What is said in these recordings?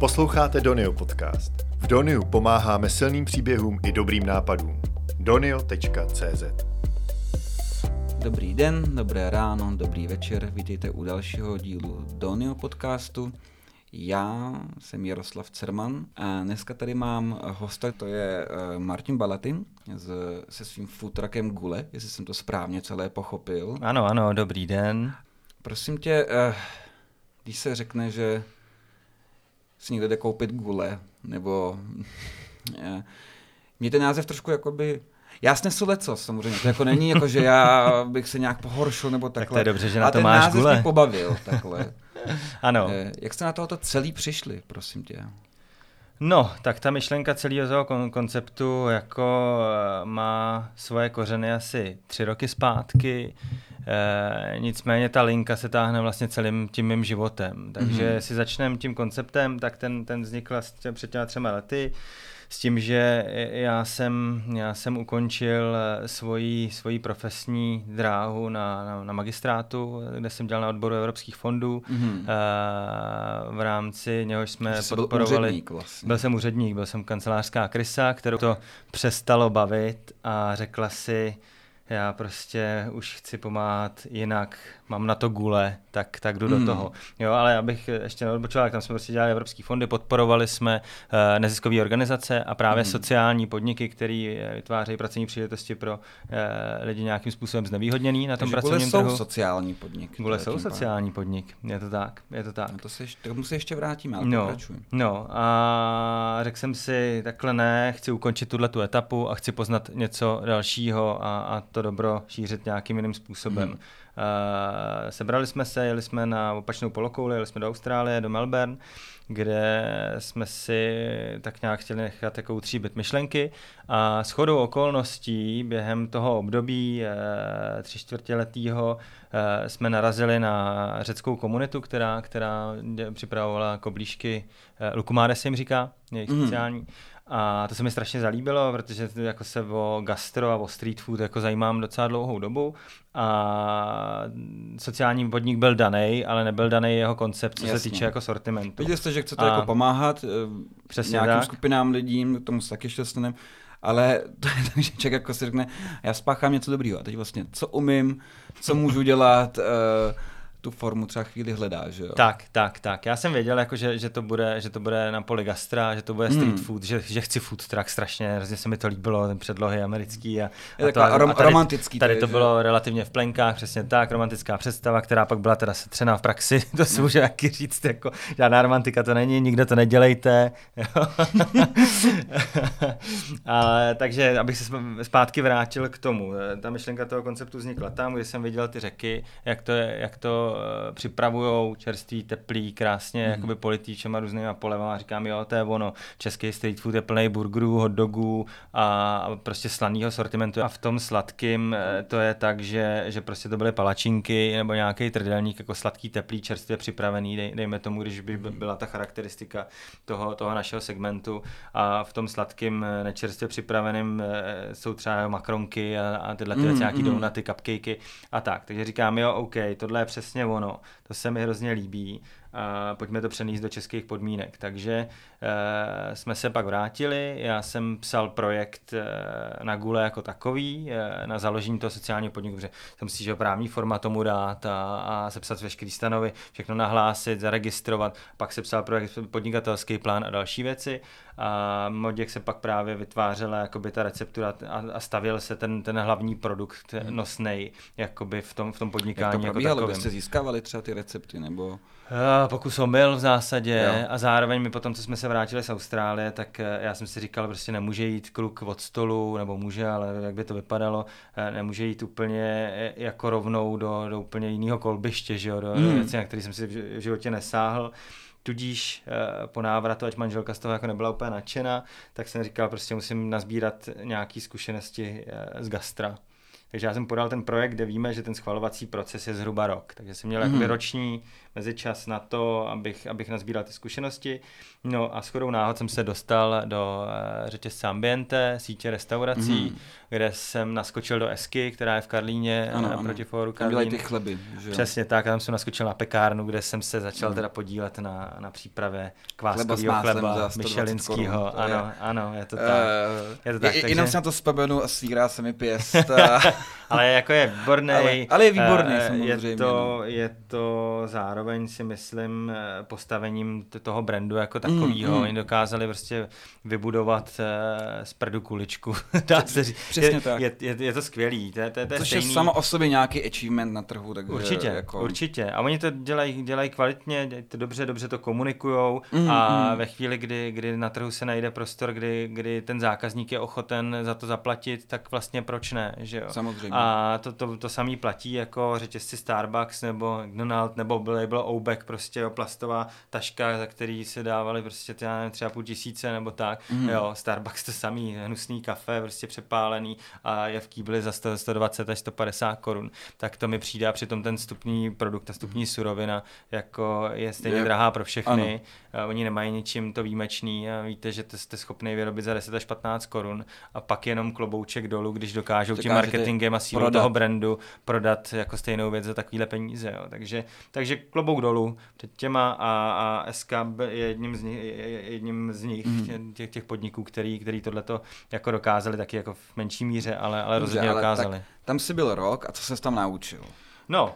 Posloucháte Donio podcast. V Doniu pomáháme silným příběhům i dobrým nápadům. donio.cz Dobrý den, dobré ráno, dobrý večer, vítejte u dalšího dílu Donio podcastu. Já jsem Jaroslav Cerman a dneska tady mám hosta, to je eh, Martin Balatin z, se svým futrakem Gule, jestli jsem to správně celé pochopil. Ano, ano, dobrý den. Prosím tě, eh, když se řekne, že si někde jde koupit gule, nebo eh, mě ten název trošku jakoby já snesu leco, samozřejmě. To jako není jako, že já bych se nějak pohoršil nebo takhle. Tak to je dobře, že na A to ten máš název gule. mě pobavil takhle. Ano. Eh, Jak jste na tohoto celý přišli, prosím tě? No, tak ta myšlenka celého toho kon- konceptu jako eh, má svoje kořeny asi tři roky zpátky. E, nicméně ta linka se táhne vlastně celým tím mým životem. Takže Mhm. mm-hmm. si začneme tím konceptem, tak ten, ten vznikl vlastně před těma třema lety s tím, že já jsem, já jsem ukončil eh, svoji, svoji profesní dráhu na, na, na magistrátu, kde jsem dělal na odboru evropských fondů. Mhm. Eh, v rámci něhož jsme jsi byl podporovali... úředník vlastně. Byl jsem úředník, byl jsem kancelářská krysa, kterou to přestalo bavit a řekla si, já prostě už chci pomáhat jinak, mám na to gule, tak, tak jdu Mm. do toho. Jo, ale abych ještě neodbočoval, tak tam jsme prostě dělali evropský fondy, podporovali jsme uh, neziskové organizace a právě Mm. sociální podniky, které vytvářejí pracovní příležitosti pro uh, lidi nějakým způsobem znevýhodněný na tom Takže Gule pracovním jsou trhu. sociální podnik. Gule jsou sociální podnik, je to tak, je to tak. No to se, ještě- tomu se ještě vrátíme, ale No, pokračuj. no a řekl jsem si, takhle ne, chci ukončit tuhle tu etapu a chci poznat něco dalšího a, a to dobro šířit nějakým jiným způsobem. Hmm. Uh, sebrali jsme se, jeli jsme na opačnou polokouli, jeli jsme do Austrálie, do Melbourne, kde jsme si tak nějak chtěli nechat jako utříbit myšlenky a s chodou okolností během toho období eh, tři čtvrtěletýho eh, jsme narazili na řeckou komunitu, která, která připravovala koblížky, eh, Lukumáde se jim říká, jejich Mhm. speciální. A to se mi strašně zalíbilo, protože to jako se o gastro a o street food jako zajímám docela dlouhou dobu a sociální podnik byl daný, ale nebyl daný jeho koncept, co Jasně. se týče jako sortimentu. Viděli jste, že chcete A- jako pomáhat eh, Přesně nějakým tak. skupinám lidí, k tomu se taky ještě dostaneme, ale to je tak, že člověk jako si řekne, já spáchám něco dobrýho a teď vlastně, co umím, co můžu dělat, eh, tu formu třeba chvíli hledá, že jo? Tak, tak, tak. Já jsem věděl, jako, že, že, to bude, že to bude na poli gastra, že to bude street Hmm. food, že, že chci food truck strašně, hrozně se mi to líbilo, ten předlohy americký. A, a, taková rom- tady, romantický Tady to to že? bylo relativně v plenkách, přesně tak, romantická představa, která pak byla teda setřená v praxi, to si může taky říct, jako žádná romantika to není, nikdo to nedělejte. Ale, takže, abych se zpátky vrátil k tomu. eh, Ta myšlenka toho konceptu vznikla tam, kde jsem viděl ty řeky, jak to, je, jak to připravujou čerstvý, teplý, krásně, mm. jakoby politíčema různýma polevama. Říkám, jo, to je ono. Český street food je plný burgerů, hot dogů a, a prostě slanýho sortimentu. A v tom sladkým eh, to je tak, že, že prostě to byly palačinky nebo nějaký trdelník, jako sladký, teplý, čerstvě připravený, dej, dejme tomu, když by byla ta charakteristika toho, toho našeho segmentu. A v tom sladkým, eh, nečerstvě připraveným eh, jsou třeba makronky a, a tyhle ty Mm, nějaký mm. mm. donuty, cupcakey a tak. Takže říkám, jo, OK, tohle je přesně ono. To se mi hrozně líbí. A pojďme to přenést do českých podmínek. Takže e, jsme se pak vrátili, já jsem psal projekt e, na Gule jako takový, e, na založení toho sociálního podniku, protože jsem si že právní forma tomu dát a, a sepsat veškerý stanovy, všechno nahlásit, zaregistrovat, pak se psal projekt podnikatelský plán a další věci a Moděk se pak právě vytvářela jakoby ta receptura a, a stavěl se ten, ten hlavní produkt nosnej jakoby v tom, v tom Jak podnikání to jako probíhalo? Vy takovým. jste získávali třeba ty recepty, nebo... Uh, pokus o mil v zásadě Jo. a zároveň mi potom, co jsme se vrátili z Austrálie, tak eh, já jsem si říkal, prostě nemůže jít kluk od stolu, nebo může, ale jak by to vypadalo, eh, nemůže jít úplně eh, jako rovnou do, do úplně jiného kolbiště, že jo, do, Hmm. mm. věci, na který jsem si v ži- v životě nesáhl. Tudíž po návratu, ať manželka z toho jako nebyla úplně nadšená, tak jsem říkal, prostě musím nazbírat nějaké zkušenosti z gastra. Takže já jsem podal ten projekt, kde víme, že ten schvalovací proces je zhruba rok. Takže jsem měl mm. roční mezi čas na to, abych, abych nazbíral ty zkušenosti. No a shodou náhod jsem se dostal do uh, řetězce Ambiente, sítě restaurací, mm. kde jsem naskočil do Esky, která je v Karlíně, ano, ano. proti fóru Karlín. ty chleby. Že? Přesně tak, a tam jsem naskočil na pekárnu, kde jsem se začal mm. teda podílet na, na přípravě kváskového chleba, chleba Michelinského. Ano, ano, je to tak. Uh, je to tak je, takže... Jenom se na to vzpomenu a svírá se mi pěst. ale jako je výborný. Ale, ale je výborný uh, samozřejmě. Je to, no. je to zároveň si myslím postavením toho brandu jako takového. Mm, mm. Oni dokázali prostě vybudovat uh, z prdu kuličku. Dá se říct. Přesně je, tak. Je, je, je to skvělý. To, to, to Což stejný... je samo o sobě nějaký achievement na trhu. Takže určitě, jako... určitě. A oni to dělají, dělají kvalitně, dělají to dobře, dobře to komunikujou mm, a mm. ve chvíli, kdy, kdy na trhu se najde prostor, kdy, kdy ten zákazník je ochoten za to zaplatit, tak vlastně proč ne, že jo? Samozřejmě. A to, to, to samý platí jako řetězci Starbucks nebo McDonald nebo byl, byl Oubek, prostě jo, plastová taška, za který se dávali prostě třeba půl tisíce nebo tak. Mm. Jo, Starbucks to samý, hnusný kafe, prostě přepálený a je v kýbli za 100, 120 až 150 korun. Tak to mi přijde a přitom ten stupní produkt, ta stupní surovina jako je stejně je, drahá pro všechny. Ano. Oni nemají ničím to výjimečný a víte, že to jste schopni vyrobit za 10 až 15 korun a pak jenom klobouček dolů, když dokážou tím marketingem a sílou toho brandu prodat jako stejnou věc za takovýhle peníze. Jo. Takže, takže klobouk dolů před těma a, a SK je jedním z nich, jedním z nich mm. těch, těch podniků, který, který tohleto jako dokázali taky jako v menší míře, ale, ale rozhodně ale dokázali. Tak, tam si byl rok a co se tam naučil? No,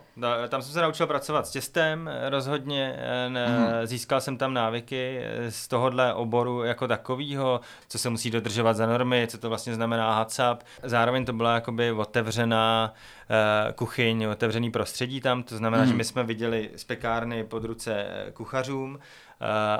tam jsem se naučil pracovat s těstem, rozhodně mm-hmm. získal jsem tam návyky z tohohle oboru jako takového, co se musí dodržovat za normy, co to vlastně znamená HACCP. Zároveň to byla jakoby otevřená uh, kuchyň, otevřený prostředí tam, to znamená, mm-hmm. že mhm. my jsme viděli z pekárny pod ruce kuchařům, Eh,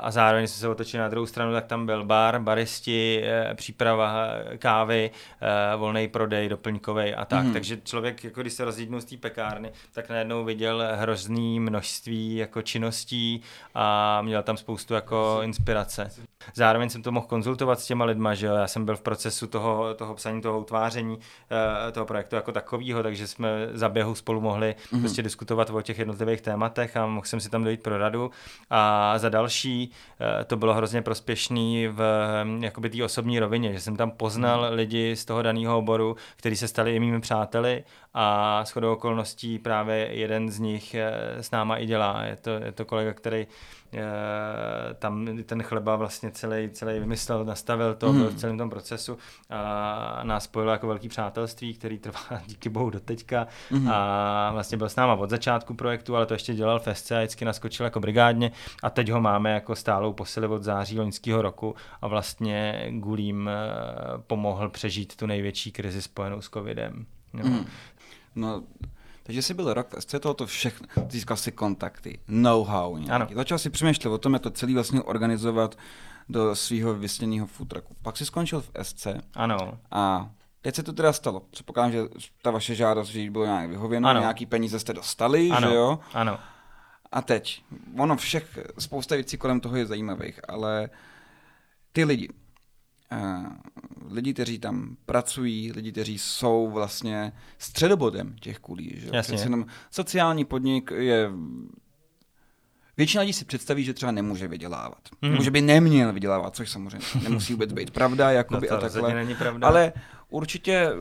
a zároveň jsme se otočili na druhou stranu, tak tam byl bar, baristi, eh, příprava kávy, eh, volný prodej, doplňkový a tak. Mm. Takže člověk, jako když se rozjídnul z té pekárny, tak najednou viděl hrozný množství jako činností a měl tam spoustu jako inspirace. Zároveň jsem to mohl konzultovat s těma lidma, že já jsem byl v procesu toho, toho psaní, toho utváření toho projektu jako takového, takže jsme za běhu spolu mohli mm. prostě diskutovat o těch jednotlivých tématech a mohl jsem si tam dojít pro radu a za další eh, to bylo hrozně prospěšný v hm, jakoby té osobní rovině, že jsem tam poznal hmm. lidi z toho daného oboru, kteří se stali i mými přáteli a shodou okolností právě jeden z nich eh, s náma i dělá. Je to, je to kolega, který Eh, tam ten chleba vlastně celý, celý vymyslel, nastavil to, byl v celém tom procesu a nás spojilo jako velký přátelství, který trvá díky bohu do teďka mm. a vlastně byl s náma od začátku projektu, ale to ještě dělal v SC a vždycky naskočil jako brigádně a teď ho máme jako stálou posily od září loňského roku a vlastně Gulím eh, pomohl přežít tu největší krizi spojenou s covidem. No. Mm. No, takže jsi byl rok v SC, tohoto všechno, získal si kontakty, know-how nějaký. Ano. Začal si přemýšlet o tom, jak to celý vlastně organizovat do svého vysněného futraku. Pak si skončil v SC. Ano. A teď se to teda stalo. Předpokládám, že ta vaše žádost, že bylo nějak vyhověno, ano. nějaký peníze jste dostali, ano. že jo? Ano. A teď, ono všech, spousta věcí kolem toho je zajímavých, ale ty lidi, uh, lidi, kteří tam pracují, lidi, kteří jsou vlastně středobodem těch kulí. Že? Jasně. Jenom sociální podnik je Většina lidí si představí, že třeba nemůže vydělávat. Mm. Nebo že by neměl vydělávat, což samozřejmě nemusí vůbec být pravda, jakoby no to a takhle. Není pravda. Ale určitě eh,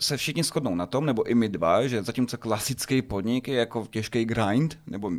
se všichni shodnou na tom, nebo i my dva, že zatímco klasický podnik je jako těžký grind, nebo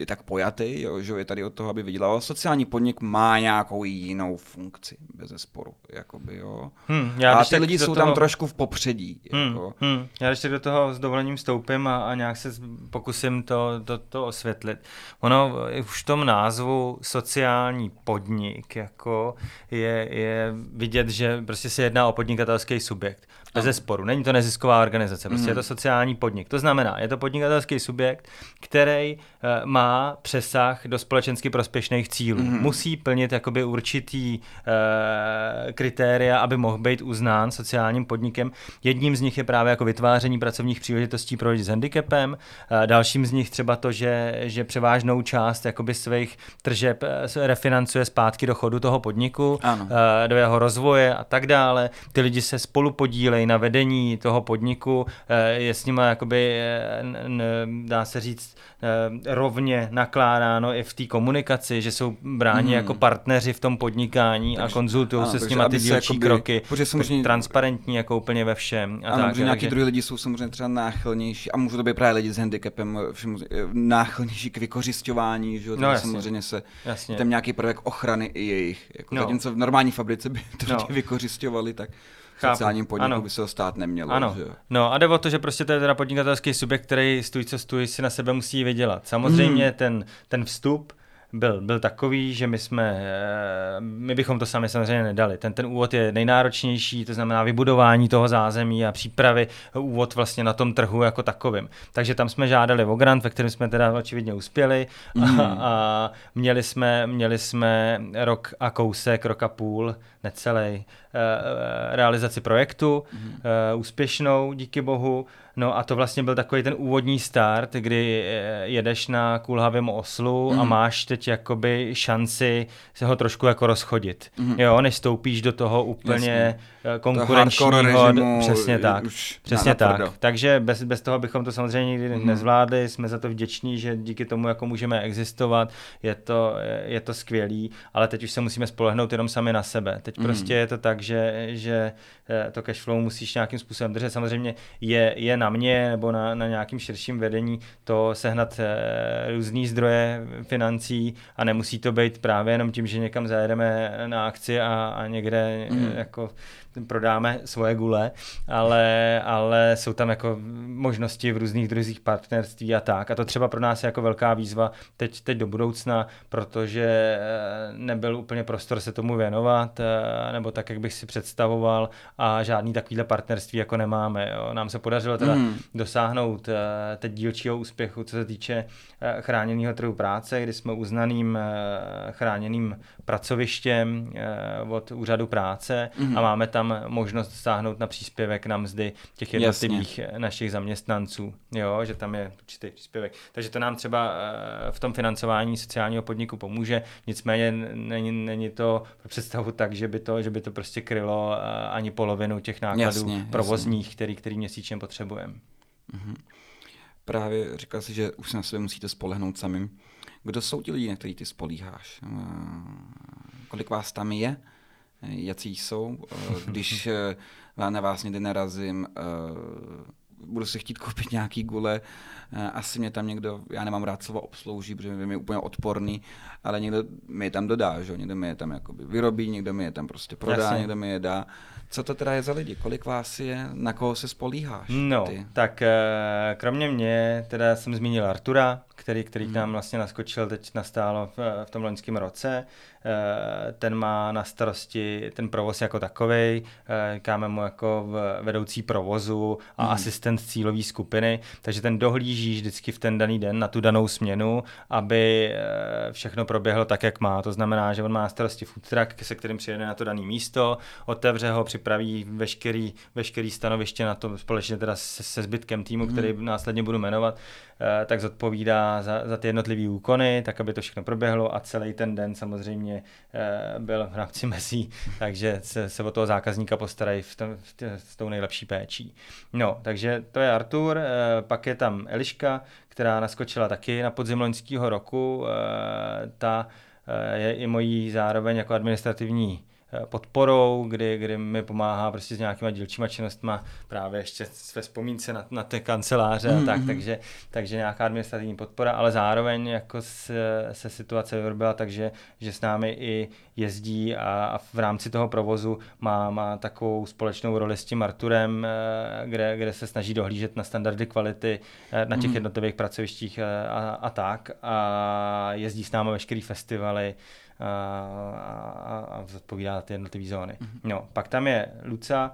je tak pojatý, jo, že je tady od toho, aby vydělal. Sociální podnik má nějakou jinou funkci, bez sporu. Jakoby, jo. Hmm, já, a ty lidi jsou toho... tam trošku v popředí. Hmm, jako. hmm. Já ještě do toho s dovolením vstoupím a, a nějak se pokusím to, to, to osvětlit. Ono už v tom názvu sociální podnik jako je, je vidět, že prostě se jedná o podnikatelský subjekt. Bez sporu. Není to nezisková organizace, prostě hmm. je to sociální podnik. To znamená, je to podnikatelský subjekt, který uh, má přesah do společensky prospěšných cílů. Mm. Musí plnit jakoby určitý e, kritéria, aby mohl být uznán sociálním podnikem. Jedním z nich je právě jako vytváření pracovních příležitostí pro lidi s handicapem, e, dalším z nich třeba to, že, že převážnou část jakoby svých tržeb refinancuje zpátky do chodu toho podniku, ano. E, do jeho rozvoje a tak dále. Ty lidi se spolu podílejí na vedení toho podniku, e, je s nimi jakoby, e, dá se říct, e, rovně nakládáno i v té komunikaci, že jsou bráni hmm. jako partneři v tom podnikání takže, a konzultují se s nimi ty dílčí jakoby, kroky. Protože samozřejmě transparentní jako úplně ve všem. A ano, tak, nějaký druhý lidi jsou samozřejmě třeba náchylnější, a můžou to být právě lidi s handicapem, náchylnější k vykořišťování, že jo, no, samozřejmě se, jasně. tam nějaký prvek ochrany i jejich. Jako no. Zatímco v normální fabrice by to no. vykořišťovali, tak Chápu. sociálním podniku ano. by se ho stát nemělo. Ano. Že? No a jde o to, že prostě to je teda podnikatelský subjekt, který stůj co stůj si na sebe musí vydělat. Samozřejmě mm. ten, ten vstup byl, byl takový, že my jsme, eh, my bychom to sami samozřejmě nedali. Ten, ten úvod je nejnáročnější, to znamená vybudování toho zázemí a přípravy úvod vlastně na tom trhu jako takovým. Takže tam jsme žádali o grant, ve kterém jsme teda očividně uspěli mm. a, mhm. a měli, jsme, měli jsme rok a kousek, rok a půl, necelý, eh, realizaci projektu, mm. úspěšnou, díky bohu. No a to vlastně byl takový ten úvodní start, kdy eh, jedeš na kulhavém oslu mm. a mhm. máš teď jakoby šanci se ho trošku jako rozchodit. Mm. Jo, než stoupíš do toho úplně Jasně. Eh, konkurenčního, režimu, přesně tak, přesně tak. Takže bez, bez toho bychom to samozřejmě nikdy mm. nezvládli, jsme za to vděční, že díky tomu jako můžeme existovat, je to, je to skvělý, ale teď už se musíme spolehnout jenom sami na sebe. Teď mm. prostě je to tak, že, že eh, to cash flow musíš nějakým způsobem držet. Samozřejmě je, je na mě nebo na, na nějakým širším vedení to sehnat e, různý zdroje financí a nemusí to být právě jenom tím, že někam zajedeme na akci a, a někde mm. jako prodáme svoje gule, ale, ale jsou tam jako možnosti v různých druzích partnerství a tak. A to třeba pro nás je jako velká výzva teď, teď do budoucna, protože eh, nebyl úplně prostor se tomu věnovat, eh, nebo tak, jak bych si představoval a žádný takovýhle partnerství jako nemáme. Jo. Nám se podařilo teda mm. dosáhnout eh, teď dílčího úspěchu, co se týče chráněného trhu práce, kdy jsme uznaným chráněným pracovištěm od úřadu práce mm. a máme tam možnost stáhnout na příspěvek na mzdy těch jednotlivých Jasně. našich zaměstnanců, jo, že tam je určitý příspěvek. Takže to nám třeba eh, v tom financování sociálního podniku pomůže, nicméně není, není to pro představu tak, že by to, že by to prostě krylo eh, ani polovinu těch nákladů jasně, provozních, jasně. který, který měsíčně potřebujeme. Mhm. Právě říkal si, že už se na sebe musíte spolehnout samým. Kdo jsou ti lidi, na který ty spolíháš? Eh, kolik vás tam je? Jací jsou. Eh, když eh, na vás někdy narazím, eh, budu si chtít koupit nějaký gule, asi mě tam někdo, já nemám rád slovo obslouží, protože mi je úplně odporný, ale někdo mi je tam dodá, že? někdo mi je tam jakoby vyrobí, někdo mi je tam prostě prodá, Jasně. někdo mi je dá. Co to teda je za lidi? Kolik vás je? Na koho se spolíháš? No, ty? tak kromě mě, teda jsem zmínil Artura, který, který hmm. k nám vlastně naskočil teď nastálo v, v tom loňském roce. Eh, ten má na starosti ten provoz jako takový, eh, říkáme mu jako vedoucí provozu a hmm. asistent cílové skupiny, takže ten dohlíží vždycky v ten daný den na tu danou směnu, aby eh, všechno proběhlo tak, jak má. To znamená, že on má na starosti food truck, se kterým přijede na to dané místo, otevře ho, připraví veškerý, veškerý stanoviště na to společně teda se, se zbytkem týmu, hmm. který následně budu jmenovat, tak zodpovídá za, za ty jednotlivé úkony, tak aby to všechno proběhlo a celý ten den samozřejmě samozřejmě eh, byl v rámci mezí, takže se, se o toho zákazníka postarají v tom, v tě, s tou nejlepší péčí. No, takže to je Artur, eh, pak je tam Eliška, která naskočila taky na podzim loňského roku, eh, ta je i mojí zároveň jako administrativní podporou, kdy, kdy mi pomáhá prostě s nějakýma dílčíma činnostma právě ještě ve vzpomínce na, na ty kanceláře mm-hmm. a tak, takže, takže nějaká administrativní podpora, ale zároveň jako se, se situace vyrobila takže, že s námi i jezdí a, a v rámci toho provozu má, má takovou společnou roli s tím Arturem, eh, kde, kde se snaží dohlížet na standardy kvality eh, na těch mm-hmm. jednotlivých pracovištích a, a tak a jezdí s námi veškerý festivaly, a, a, zodpovídá ty jednotlivé zóny. Mm-hmm. No, pak tam je Luca,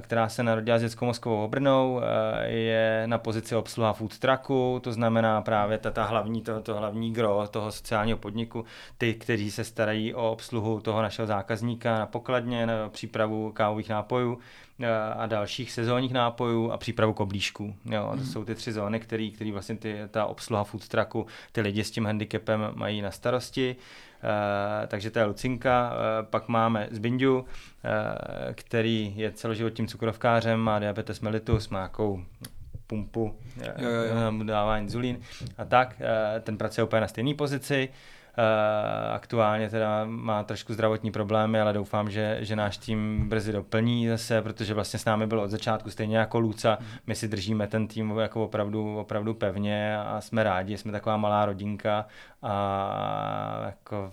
která se narodila s dětskou mozkovou obrnou, je na pozici obsluha food trucku, to znamená právě ta, ta hlavní, to, to hlavní gro toho sociálního podniku, ty, kteří se starají o obsluhu toho našeho zákazníka na pokladně, na přípravu kávových nápojů a dalších sezónních nápojů a přípravu koblížků. Jo, to mm. jsou ty tři zóny, které vlastně ty, ta obsluha food trucku, ty lidi s tím handicapem mají na starosti. Uh, takže to je Lucinka, uh, pak máme Zbindu, uh, který je celoživotním cukrovkářem, má diabetes mellitus, má nějakou pumpu, jo, jo, jo. dává inzulín a tak, ten pracuje úplně na stejné pozici, Eh, aktuálně teda má trošku zdravotní problémy, ale doufám, že, že náš tým brzy doplní zase, protože vlastně s námi byl od začátku stejně jako Luca. My si držíme ten tým jako opravdu, opravdu pevně a jsme rádi, jsme taková malá rodinka a jako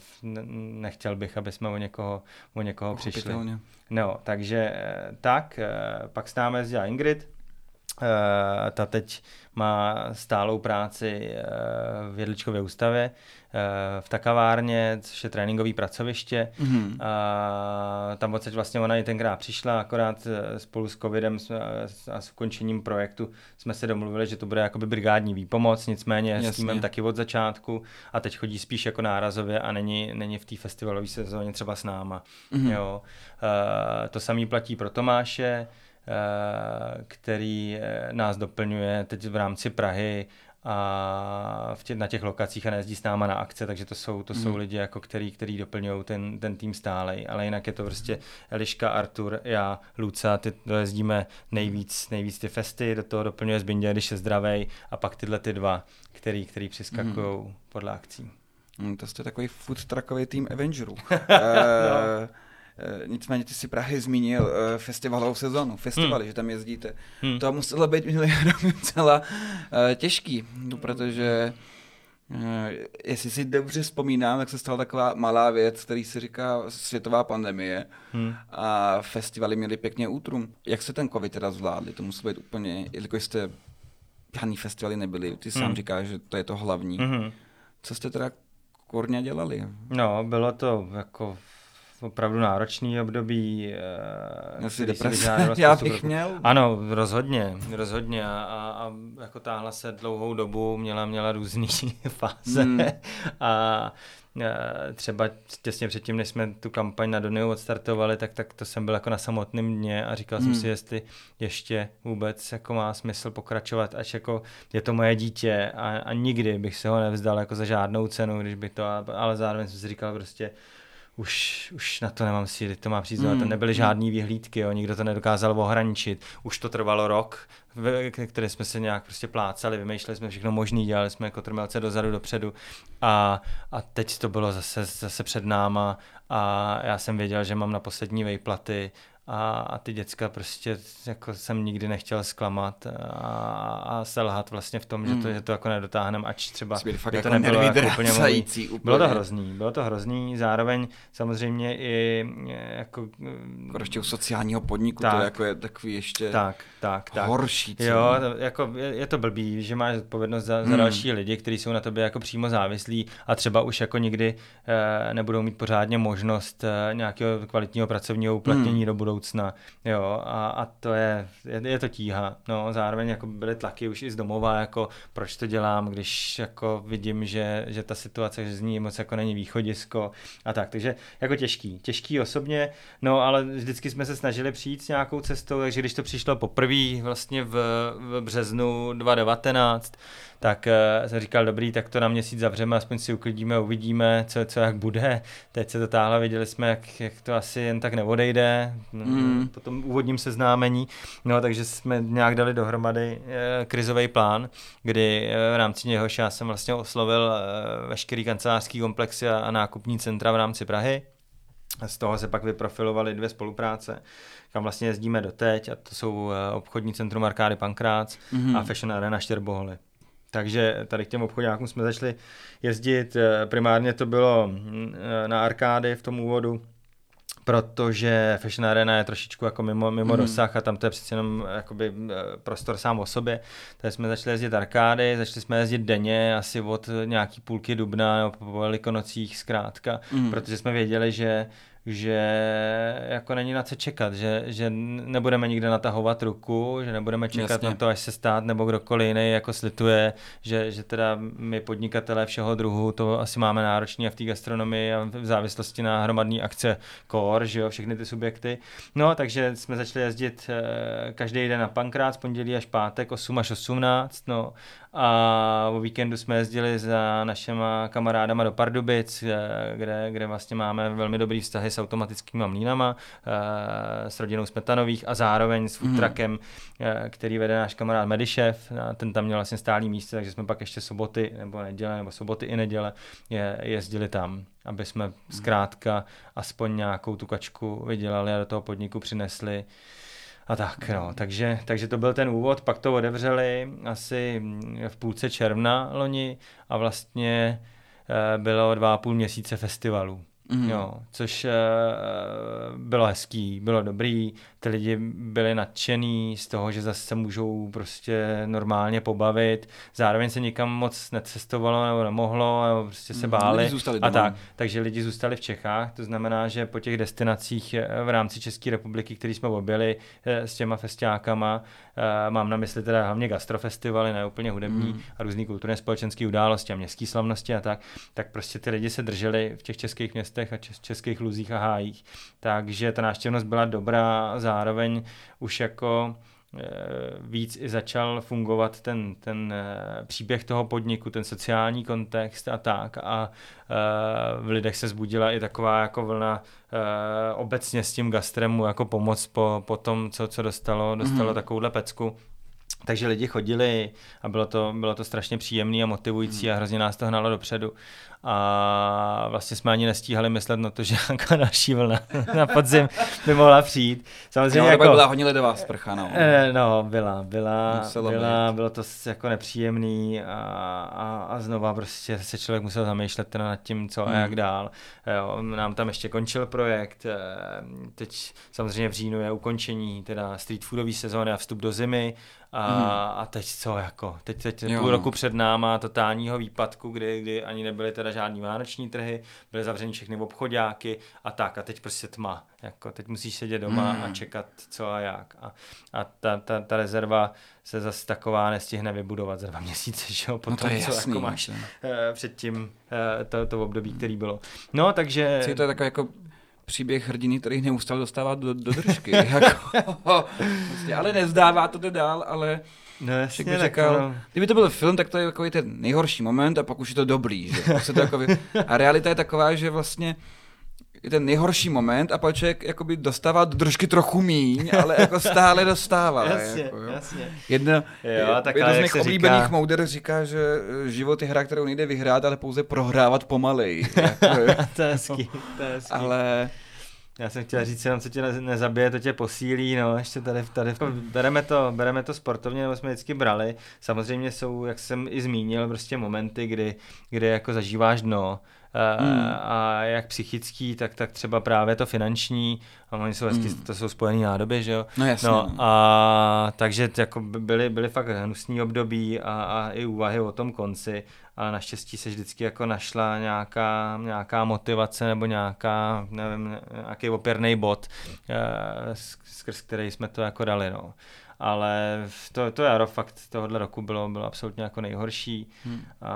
nechtěl bych, aby jsme o někoho, o někoho přišli. No, takže eh, tak, eh, pak s námi jezdila Ingrid, ta teď má stálou práci v Jedličkově ústavě, Eh, v takavárně, což je tréninkový pracoviště. Mm-hmm. A tam odsaď vlastně ona i tenkrát přišla, akorát eh, spolu s covidem a s ukončením projektu jsme se domluvili, že to bude jakoby brigádní výpomoc, nicméně Jasně. s týmem taky od začátku a teď chodí spíš jako nárazově a není, není v té festivalové sezóně třeba s náma. Mm-hmm. Jo. Uh, to samý platí pro Tomáše, který nás doplňuje teď v rámci Prahy a v tě, na těch lokacích a nejezdí s náma na akce, takže to jsou, to mm. jsou hmm. lidi, jako který, který doplňují ten, ten tým stálej, ale jinak je to prostě Eliška, Artur, já, Luca, ty jezdíme nejvíc, nejvíc ty festy, do toho doplňuje Zbindě, když je zdravej a pak tyhle ty dva, který, který přiskakují mm. podle akcí. Mm, to jste takový food truckový tým Avengerů. no. E, nicméně ty si Prahy zmínil e, festivalovou sezonu, festivaly, hmm. že tam jezdíte. Hmm. To muselo být docela e, těžký, no, protože jestli si dobře vzpomínám, tak se stala taková malá věc, který se říká světová pandemie hmm. a festivaly měly pěkně útrum. Jak se ten covid teda zvládli? To muselo být úplně, jelikož jste žádný festivaly nebyli, ty sám hmm. říkáš, že to je to hlavní. Hmm. Co jste teda kurně dělali? No, bylo to jako opravdu náročný období. Uh, si deprese. Já bych měl. Ano, rozhodně, rozhodně a, a, jako táhla se dlouhou dobu, měla, měla různý fáze hmm. a eh, třeba těsně předtím, než jsme tu kampaň na Doniu odstartovali, tak, tak to jsem byl jako na samotném dně a říkal hmm. jsem si, jestli ještě vůbec jako má smysl pokračovat, až jako je to moje dítě a, a nikdy bych se ho nevzdal jako za žádnou cenu, když by to, ale zároveň jsem si říkal prostě, už, už na to nemám síly, to má přijít, mm. to nebyly žádný vyhlídky, jo, nikdo to nedokázal ohraničit, už to trvalo rok, které jsme se nějak prostě plácali, vymýšleli jsme všechno možný, dělali jsme jako trmelce dozadu, dopředu a, a teď to bylo zase, zase před náma a já jsem věděl, že mám na poslední vejplaty a, a ty děcka prostě jako jsem nikdy nechtěl zklamat a, a selhat vlastně v tom, mm. že, to, hmm. že to jako nedotáhneme, ač třeba by to jako nebylo jako úplně, úplně. Bylo to hrozný, bylo to hrozný, zároveň samozřejmě i jako... Jako ještě u sociálního podniku tak, to jako je takový ještě tak, tak, tak. horší. Jo, to, jako je, je, to blbý, že máš odpovědnost za, za mm. další lidi, kteří jsou na tobě jako přímo závislí a třeba už jako nikdy eh, nebudou mít pořádně možnost eh, nějakého kvalitního pracovního uplatnění mm. do budoucna budoucna, jo, a, a to je, je, je to tíha, no, zároveň jako byly tlaky už i z domova, jako proč to dělám, když jako vidím, že, že ta situace z ní moc jako není východisko a tak, takže jako těžký, těžký osobně, no, ale vždycky jsme se snažili přijít s nějakou cestou, takže když to přišlo poprvé vlastně v, v březnu 2019, tak uh, jsem říkal, dobrý, tak to na měsíc zavřeme, aspoň si uklidíme, uvidíme, co, co jak bude. Teď se to táhle, viděli jsme, jak, jak to asi jen tak neodejde, mm. po tom úvodním seznámení. No, takže jsme nějak dali dohromady uh, krizový plán, kdy uh, v rámci něhož já jsem vlastně oslovil uh, veškerý kancelářský komplexy a, a nákupní centra v rámci Prahy. Z toho se pak vyprofilovaly dvě spolupráce, kam vlastně jezdíme doteď a to jsou obchodní centrum Arkády Pankrác mm-hmm. a Fashion Arena Štěrboholy. Takže tady k těm obchodňákům jsme začali jezdit. Primárně to bylo mm, na arkády v tom úvodu, protože Fashion Arena je trošičku jako mimo, mimo mm. dosah a tam to je přece jenom eh, jakoby prostor sám o sobě. Takže jsme začali jezdit arkády, začali jsme jezdit denně, asi od nějaký půlky dubna nebo po velikonocích zkrátka, mm. protože jsme věděli, že že jako není na co čekat, že, že nebudeme nikde natahovat ruku, že nebudeme čekat Jasně. na to, až se stát nebo kdokoliv jiný jako slituje, že, že teda my podnikatelé všeho druhu to asi máme náročný a v té gastronomii a v závislosti na hromadní akce core, že jo, všechny ty subjekty. No, takže jsme začali jezdit eh, každý den na Pankrát z pondělí až pátek 8 až 18, no a o víkendu jsme jezdili za našima kamarádama do Pardubic, kde, kde vlastně máme velmi dobrý vztahy s automatickými mlínama, eh, s rodinou Smetanových a zároveň s futrakem, mm. který vede náš kamarád Medišev. Ten tam měl vlastně stálý místo, takže jsme pak ještě soboty nebo neděle, nebo soboty i neděle je, jezdili tam, aby jsme zkrátka aspoň nějakou tu kačku vydělali a do toho podniku přinesli. A tak, no, takže, takže to byl ten úvod, pak to otevřeli asi v půlce června loni a vlastně eh, bylo dva a půl měsíce festivalů. Mm. Jo, což uh, bylo hezký, bylo dobrý, ty lidi byli nadšený z toho, že zase se můžou prostě normálně pobavit, zároveň se nikam moc necestovalo nebo nemohlo, nebo prostě se mhm. báli a tak. Takže lidi zůstali v Čechách, to znamená, že po těch destinacích eh, v rámci České republiky, které jsme objeli eh, s těma festiákama, mám na mysli teda hlavně gastrofestivaly, ne úplně hudební mm. a různý kulturně společenské události a městské slavnosti a tak, tak prostě ty lidi se drželi v těch českých městech městech a českých luzích a hájích. Takže ta návštěvnost byla dobrá, zároveň už jako eh, víc i začal fungovat ten, ten eh, příběh toho podniku, ten sociální kontext a tak a eh, v lidech se zbudila i taková jako vlna obecně s tím gastremu jako pomoc po, po tom, co, co dostalo, dostalo mm-hmm. takovouhle pecku takže lidi chodili a bylo to, bylo to strašně příjemné a motivující hmm. a hrozně nás to hnalo dopředu. A vlastně jsme ani nestíhali myslet na to, že nějaká další vlna na podzim by mohla přijít. Samozřejmě no, jako, byla hodně ledová sprcha, no. Eh, no, byla, byla, byla bylo to jako nepříjemný a, a, a znova prostě se člověk musel zamýšlet teda nad tím, co hmm. a jak dál. Jo, nám tam ještě končil projekt, eh, teď samozřejmě v říjnu je ukončení teda street foodové sezóny a vstup do zimy a, mm. a teď co, jako, teď, teď jo, půl no. roku před náma totálního výpadku, kdy, kdy ani nebyly teda žádný vánoční trhy, byly zavřeny všechny obchodáky a tak a teď prostě tma, jako teď musíš sedět doma mm. a čekat co a jak a, a ta, ta, ta rezerva se zase taková nestihne vybudovat za dva měsíce, že jo, potom, no to je co jasný, jako máš uh, předtím uh, to, to období, který bylo. No, takže... Co je to takové jako příběh hrdiny, který neustále dostává do, do držky. jako, vlastně, ale nezdává to dál, ale No jasně, by řekal, no. kdyby to byl film, tak to je takový ten nejhorší moment a pak už je to dobrý. Že? Pak se to jako, a realita je taková, že vlastně je ten nejhorší moment a pak člověk jakoby dostává do držky trochu míň, ale jako stále dostává. jasně, jako, jo. jasně. Jedno, jo, tak jedno z mých oblíbených říká... mouder říká, že eh, život je hra, kterou nejde vyhrát, ale pouze prohrávat pomalej. jako, to je hezký, to je hezký. Ale já jsem chtěl říct jenom, co tě nezabije, to tě posílí, no, ještě tady, tady bereme to, bereme to sportovně, nebo jsme vždycky brali. Samozřejmě jsou, jak jsem i zmínil, prostě momenty, kdy, kdy jako zažíváš dno, hmm. a jak psychický, tak, tak třeba právě to finanční, a oni jsou hezky, hmm. to jsou spojené nádoby, že jo? No jasně. No, a takže jako byly, byly fakt hnusný období a, a i úvahy o tom konci, ale naštěstí se vždycky jako našla nějaká, nějaká motivace nebo nějaká, nevím, nějaký opěrný bod, eh, skrz který jsme to jako dali, no ale to, to jaro fakt tohohle roku bylo, bylo absolutně jako nejhorší hmm. a,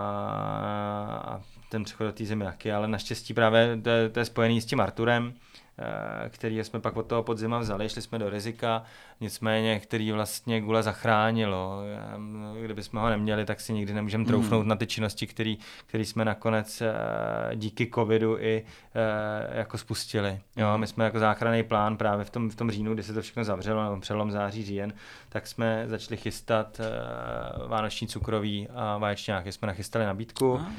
a ten přechod do té zemi jaký, ale naštěstí právě to, to je spojený s tím Arturem, eh, který jsme pak od toho podzima vzali, šli jsme do rizika, nicméně, který vlastně Gula zachránilo. Kdyby jsme ho neměli, tak si nikdy nemůžeme mhm. troufnout mm. na ty činnosti, který, který jsme nakonec eh, díky covidu i eh, jako spustili. Jo, my jsme jako záchranný plán právě v tom, v tom říjnu, kdy se to všechno zavřelo, nebo přelom září, říjen, tak jsme začali chystat vánoční cukroví a vaječňáky. Jsme nachystali nabídku. Ah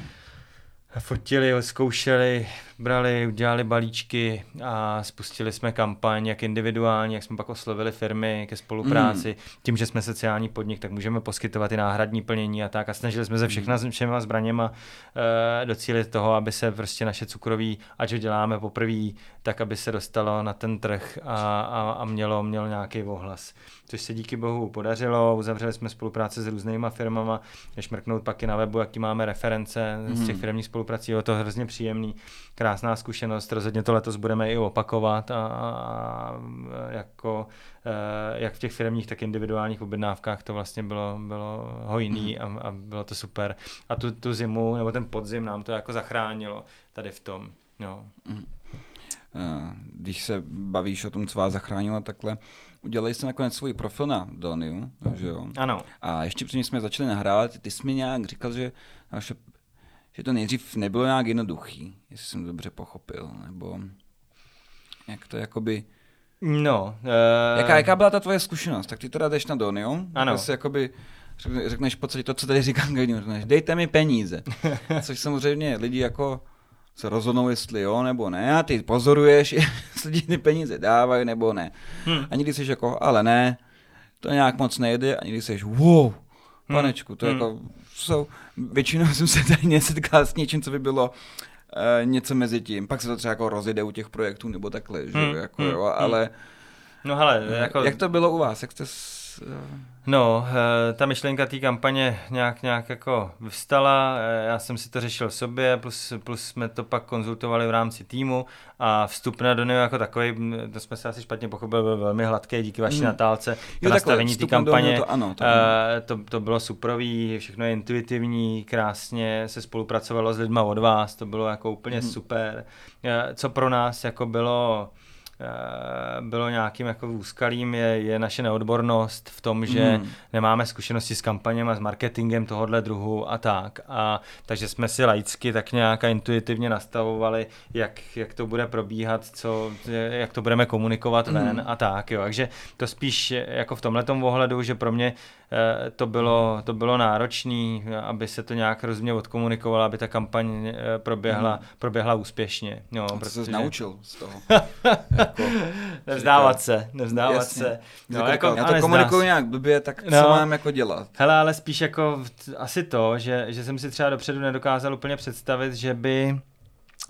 fotili, zkoušeli, brali, udělali balíčky a spustili jsme kampaň jak individuálně, jak jsme pak oslovili firmy ke spolupráci. Mm. Tím, že jsme sociální podnik, tak můžeme poskytovat i náhradní plnění a tak. A snažili jsme se všechna mm. všema zbraněma uh, docílit toho, aby se prostě naše cukroví, ať ho děláme poprvé, tak aby se dostalo na ten trh a, a, a mělo, mělo nějaký ohlas což se díky bohu podařilo. Uzavřeli jsme spolupráce s různýma firmama, než mrknout pak i na webu, jaký máme reference mm. z těch mhm. firmních spoluprací, bylo to hrozně příjemný. krásná zkušenost, rozhodně to letos budeme i opakovat a, a jako eh, jak v těch firmních, tak individuálních objednávkách to vlastně bylo, bylo hojný a, a bylo to super. A tu, tu zimu, nebo ten podzim nám to jako zachránilo tady v tom. Jo. Mm. Když se bavíš o tom, co vás zachránilo takhle, udělali jsme nakonec svůj profil na Doniu, že jo? Ano. A ještě předtím jsme začali nahrávat, ty jsi mi nějak říkal, že naše že to nejdřív nebylo nějak jednoduchý, jestli jsem dobře pochopil, nebo jak to jakoby... No. Uh... Jaká, jaká byla ta tvoje zkušenost? Tak ty teda jdeš na Donio, ano. si jakoby řekneš v podstatě to, co tady říkám řekneš, dejte mi peníze. Což samozřejmě lidi jako se rozhodnou, jestli jo nebo ne, a ty pozoruješ, jestli ti ty peníze dávají nebo ne. Hmm. A někdy jsi jako, ale ne, to nějak moc nejde, a někdy jsi wow, Hmm. panečku. To hmm. jako jsou, většinou jsem se tady nesetkal s něčím, co by bylo uh, něco mezi tím. Pak se to třeba jako rozjede u těch projektů nebo takhle, že hmm. jako, hmm. jo, ale... No hele, jako... Jak to bylo u vás? Jak jste No, eh, ta myšlenka té kampaně nějak, nějak jako vystala, eh, já jsem si to řešil v sobě, plus, plus jsme to pak konzultovali v rámci týmu a vstup na Donio jako takový, to jsme se asi špatně pochopili, byl velmi hladký díky vaší hmm. natálce. To jo, nastavení té kampaně, to, ano, to, uh, to, to bylo suprový, všechno je intuitivní, krásně se spolupracovalo s lidma od vás, to bylo jako úplně hmm. super. Co pro nás jako bylo Eh, bylo nějakým jako úskalím, je, je naše neodbornost v tom, že mm. nemáme zkušenosti s kampaněm a s marketingem tohohle druhu a tak. A, takže jsme si laicky tak nějak intuitivně nastavovali, jak, jak to bude probíhat, co, jak to budeme komunikovat mm. ven a tak. Jo. Takže to spíš jako v tomhle ohledu, že pro mě Eh, to bylo, to bylo náročné, aby se to nějak rozumně odkomunikovalo, aby ta kampaň eh, proběhla, hmm. proběhla úspěšně. Jo, a protože... se naučil z toho? jako, nevzdávat se, nevzdávat Jasně. se. No, jako, já to komunikuju nějak blbě, tak co no, mám jako dělat? Hele, ale spíš jako asi to, že, že jsem si třeba dopředu nedokázal úplně představit, že by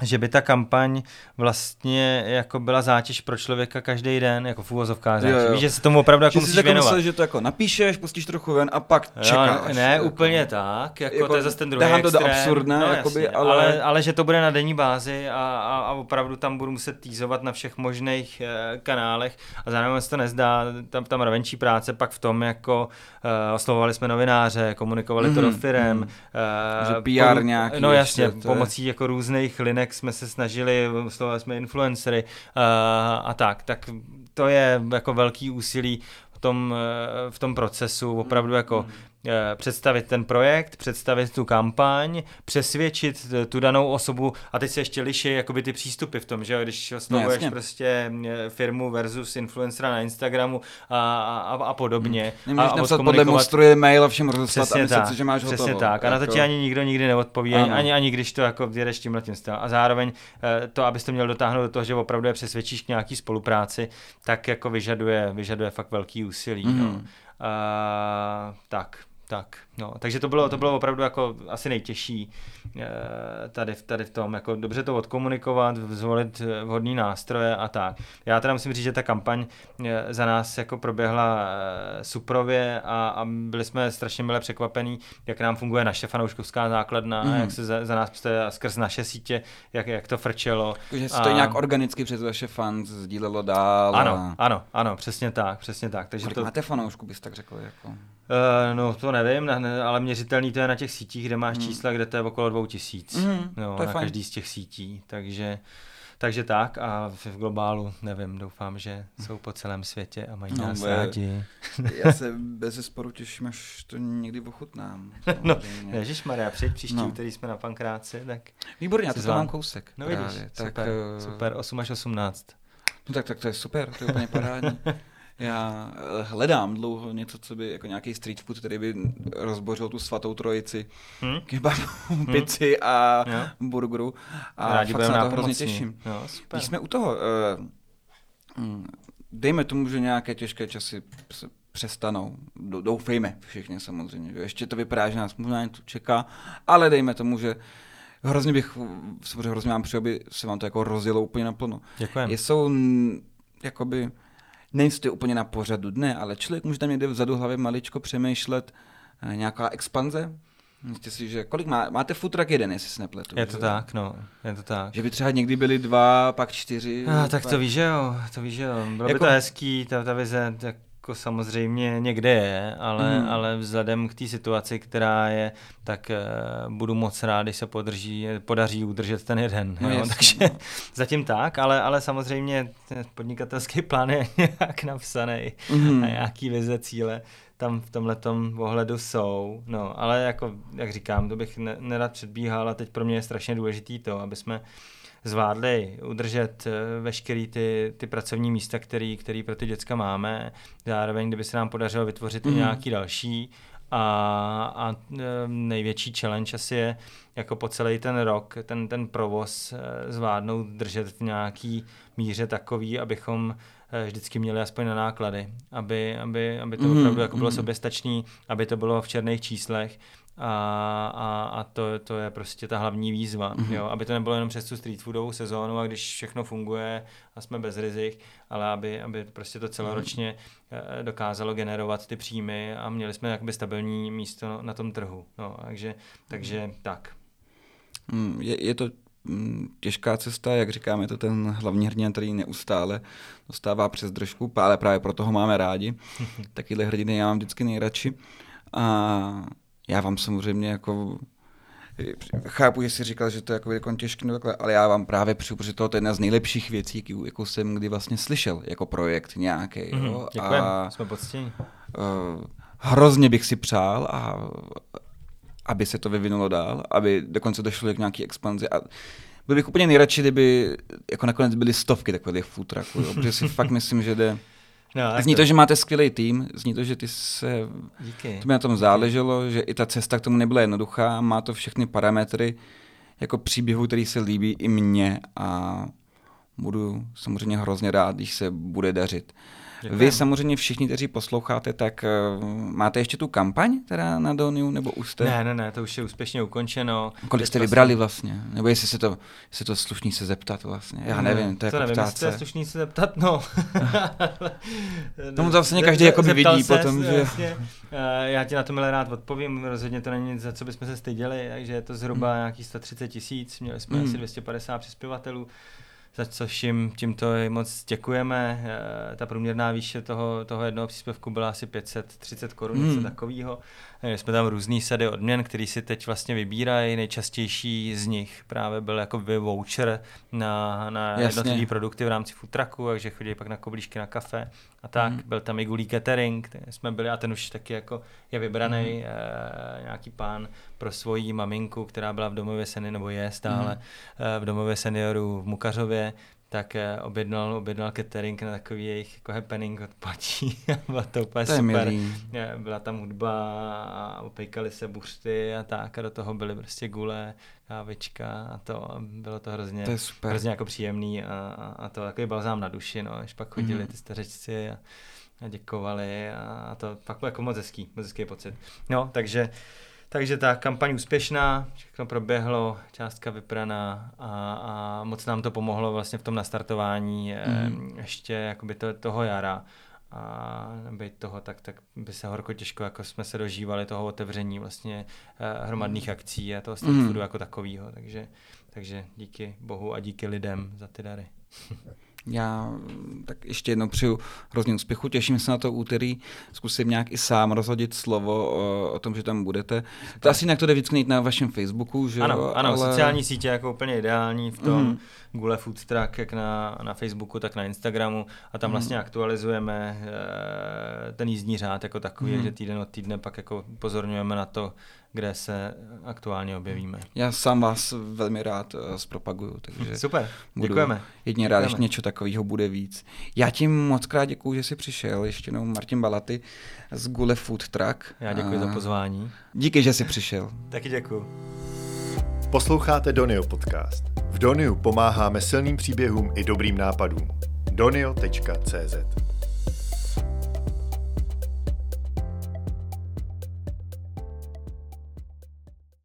že by ta kampaň vlastně jako byla zátěž pro člověka každý den, jako v úvozovkách zátěž. Víš, že se tomu opravdu jako že musíš věnovat. Myslel, že to jako napíšeš, pustíš trochu ven a pak čekáš. Jo, ne, jako, úplně tak, jako, jako to je zase ten druhý extrém. to do absurdné, no, jakoby, ale... ale... ale... že to bude na denní bázi a, a, a opravdu tam budu muset týzovat na všech možných uh, kanálech a zároveň se to nezdá, tam, tam ravenčí práce pak v tom, jako uh, oslovovali jsme novináře, komunikovali mm, to do firem. Mm. Uh, že PR pom- nějaký. No jasně, pomocí je... jako různých linek jsme se snažili, oslovovali jsme influencery uh, a tak, tak to je jako velký úsilí v tom, v tom procesu, opravdu jako mm. Eh, představit ten projekt, představit tu kampaň, přesvědčit tu danou osobu a teď se ještě liší jakoby ty přístupy v tom, že když oslovuješ no, prostě eh, firmu versus influencera na Instagramu a, a, a podobně. Hmm. A, a napsat podle mostruje mail a všem rozeslat, přesně tak, se, že máš přesně hotovo. tak. A na to jako... ti ani nikdo nikdy neodpoví, ano. ani, ani když to jako jedeš tím letím A zároveň eh, to, abys to měl dotáhnout do toho, že opravdu je přesvědčíš k nějaký spolupráci, tak jako vyžaduje, vyžaduje fakt velký úsilí. Mm. No. Uh, tak, tak, no, takže to bylo, to bylo opravdu jako asi nejtěžší eh, tady, tady v tom, jako dobře to odkomunikovat, zvolit vhodný nástroje a tak. Já teda musím říct, že ta kampaň eh, za nás jako proběhla eh, suprově a, a byli jsme strašně milé překvapení, jak nám funguje naše fanouškovská základna, mm. jak se za, za nás skrz naše sítě, jak, jak to frčelo. Takže se to a... nějak organicky přes vaše fans sdílelo dál. Ano, a... ano, ano, přesně tak, přesně tak. Takže Kolik to... máte fanoušku, bys tak řekl? Jako? Uh, no to nevím, ne, ale měřitelný to je na těch sítích, kde máš hmm. čísla, kde to je okolo dvou tisíc. Hmm, jo, to je na fajn. každý z těch sítí, takže, takže tak a v globálu nevím, doufám, že jsou po celém světě a mají no, nás rádi. Já se bez sporu těším, až to někdy ochutnám. no, Maria, přijď příští no. který jsme na Pankráci, tak... Výborně, já to mám kousek. No právě. vidíš, tak, super, uh... super, 8 až 18. No tak, tak to je super, to je úplně parádní. Já eh, hledám dlouho něco, co by, jako nějaký street food, který by rozbořil tu svatou trojici hmm? kebabu, hmm? pizzy a jo. burgeru. A Rádi fakt se na to hrozně těším. Jo, super. Když jsme u toho, uh, dejme tomu, že nějaké těžké časy přestanou. Doufejme všichni samozřejmě. Ještě to vypadá, že nás možná něco čeká, ale dejme tomu, že hrozně bych, samozřejmě hrozně vám přeju, aby se vám to jako rozjelo úplně naplno. Děkujeme. Jsou jakoby nejste úplně na pořadu dne, ale člověk může tam někde vzadu hlavy maličko přemýšlet, eh, nějaká expanze, Myslíte si, že kolik má, máte truck jeden, jestli se nepletu. Je to že? tak, no, je to tak. Že by třeba někdy byli dva, pak čtyři. A, tak to víš, že jo, to víš, že jo. Bylo jako... by to hezký, ta, ta vize, tak jako samozřejmě někde je, ale, mm. ale vzhledem k té situaci, která je, tak uh, budu moc rád, když se podrží, podaří udržet ten jeden. No jo? Takže no. zatím tak, ale, ale samozřejmě podnikatelský plán je nějak napsaný mm. a nějaký vize, cíle tam v tomhle ohledu jsou. No, ale jako, jak říkám, to bych ne, nerad předbíhal a teď pro mě je strašně důležitý to, aby jsme zvládli udržet eh, veškerý ty, ty pracovní místa, který, který pro ty děcka máme. Zároveň, kdyby se nám podařilo vytvořit mm. i nějaký další. A, a eh, největší challenge asi je jako po celý ten rok ten, ten provoz eh, zvládnout držet v nějaký míře takový, abychom vždycky měli aspoň na náklady, aby, aby, aby to mm, opravdu jako bylo mm. soběstačný, aby to bylo v černých číslech a, a, a to, to je prostě ta hlavní výzva, mm-hmm. jo? aby to nebylo jenom přes tu street foodovou sezónu a když všechno funguje a jsme bez rizik, ale aby, aby prostě to celoročně mm-hmm. dokázalo generovat ty příjmy a měli jsme jakoby stabilní místo na tom trhu. No, takže, takže mm-hmm. tak. Mm, je, je to mm, těžká cesta, jak říkáme, je to ten hlavní hrdina, který neustále dostává přes držku, ale právě proto ho máme rádi. Takyhle hrdiny já mám vždycky nejradši. A já vám samozřejmě jako chápu, že jsi říkal, že to je jako, jako těžké, no takhle, ale já vám právě přiju, protože to je jedna z nejlepších věcí, jakou jako jsem kdy vlastně slyšel jako projekt nějaký. Mm, a jsme poctění. Uh, hrozně bych si přál, a, aby se to vyvinulo dál, aby dokonce došlo k nějaký expanzi. A byl bych úplně nejradši, kdyby jako nakonec byly stovky takových food trucků, protože si fakt myslím, že jde No, zní to, že máte skvělý tým, zní to, že ty se... Díky. To mi na tom záleželo, že i ta cesta k tomu nebyla jednoduchá, má to všechny parametry jako příběhu, který se líbí i mně a budu samozřejmě hrozně rád, když se bude dařit. Děkujem. Vy samozřejmě všichni, kteří posloucháte, tak uh, máte ještě tu kampaň teda na Doniu, nebo už jste? Ne, ne, ne, to už je úspěšně ukončeno. Kolik jste vybrali vlastně? Nebo jestli se to, jestli to slušný se zeptat vlastně? Já nevím, to je to jako nevím, jestli je slušný se zeptat, no. Tomu to vlastně každý jako vidí ses, potom, že... Vlastně, já ti na to milé rád odpovím, rozhodně to není nic, za co bychom se styděli, takže je to zhruba hmm. nějakých 130 tisíc, měli jsme hmm. asi 250 přispěvatelů za což jim tímto moc děkujeme. Eh, ta průměrná výše toho, toho jednoho příspěvku byla asi 530 korun, hmm. něco takového. Eh, jsme tam různý sady odměn, který si teď vlastně vybírají. Nejčastější z nich právě byl jako voucher na, na jednotlivé produkty v rámci food trucku, takže chodí pak na koblížky na kafe a tak. Hmm. Byl tam i gulí catering, jsme byli a ten už taky jako je vybraný hmm. e, nějaký pán pro svoji maminku, která byla v domově seniorů, nebo je stále hmm. e, v domově seniorů v Mukařově, tak eh, objednal, objednal catering na takový jejich jako happening platí. Bylo to úplně to super. Milý. Byla tam hudba a opejkali se buřty a tak a do toho byly prostě gule, kávička a to bylo to hrozně, to je super. hrozně jako příjemný a, a to takový balzám na duši, no, když pak chodili mm-hmm. ty stařečci a, a děkovali a to fakt bylo jako moc hezký, moc hezký pocit. No, takže takže ta kampaň úspěšná, všechno proběhlo, částka vypraná a, a moc nám to pomohlo vlastně v tom nastartování mm. ještě jakoby to, toho jara a být toho, tak, tak by se horko těžko, jako jsme se dožívali toho otevření vlastně eh, hromadných mm. akcí a toho street mm. jako takového, takže, takže díky bohu a díky lidem za ty dary. Já tak ještě jednou přeju hrozně úspěchu, těším se na to úterý, zkusím nějak i sám rozhodit slovo o, o tom, že tam budete. To asi jinak to jde vždycky na vašem Facebooku, že Ano, ano ale... sociální sítě jako úplně ideální v tom, mm. Google Food Truck, jak na, na Facebooku, tak na Instagramu a tam mm. vlastně aktualizujeme e, ten jízdní řád jako takový, mm. že týden od týdne pak jako pozorňujeme na to, kde se aktuálně objevíme. Já sám vás velmi rád uh, zpropaguju, takže Super, děkujeme. Jedině rád, když něco takového bude víc. Já ti moc krát děkuju, že jsi přišel, ještě jednou Martin Balaty z Gule Food Truck. Já děkuji uh, za pozvání. Díky, že jsi přišel. Taky děkuji. Posloucháte Donio podcast. V Doniu pomáháme silným příběhům i dobrým nápadům. donio.cz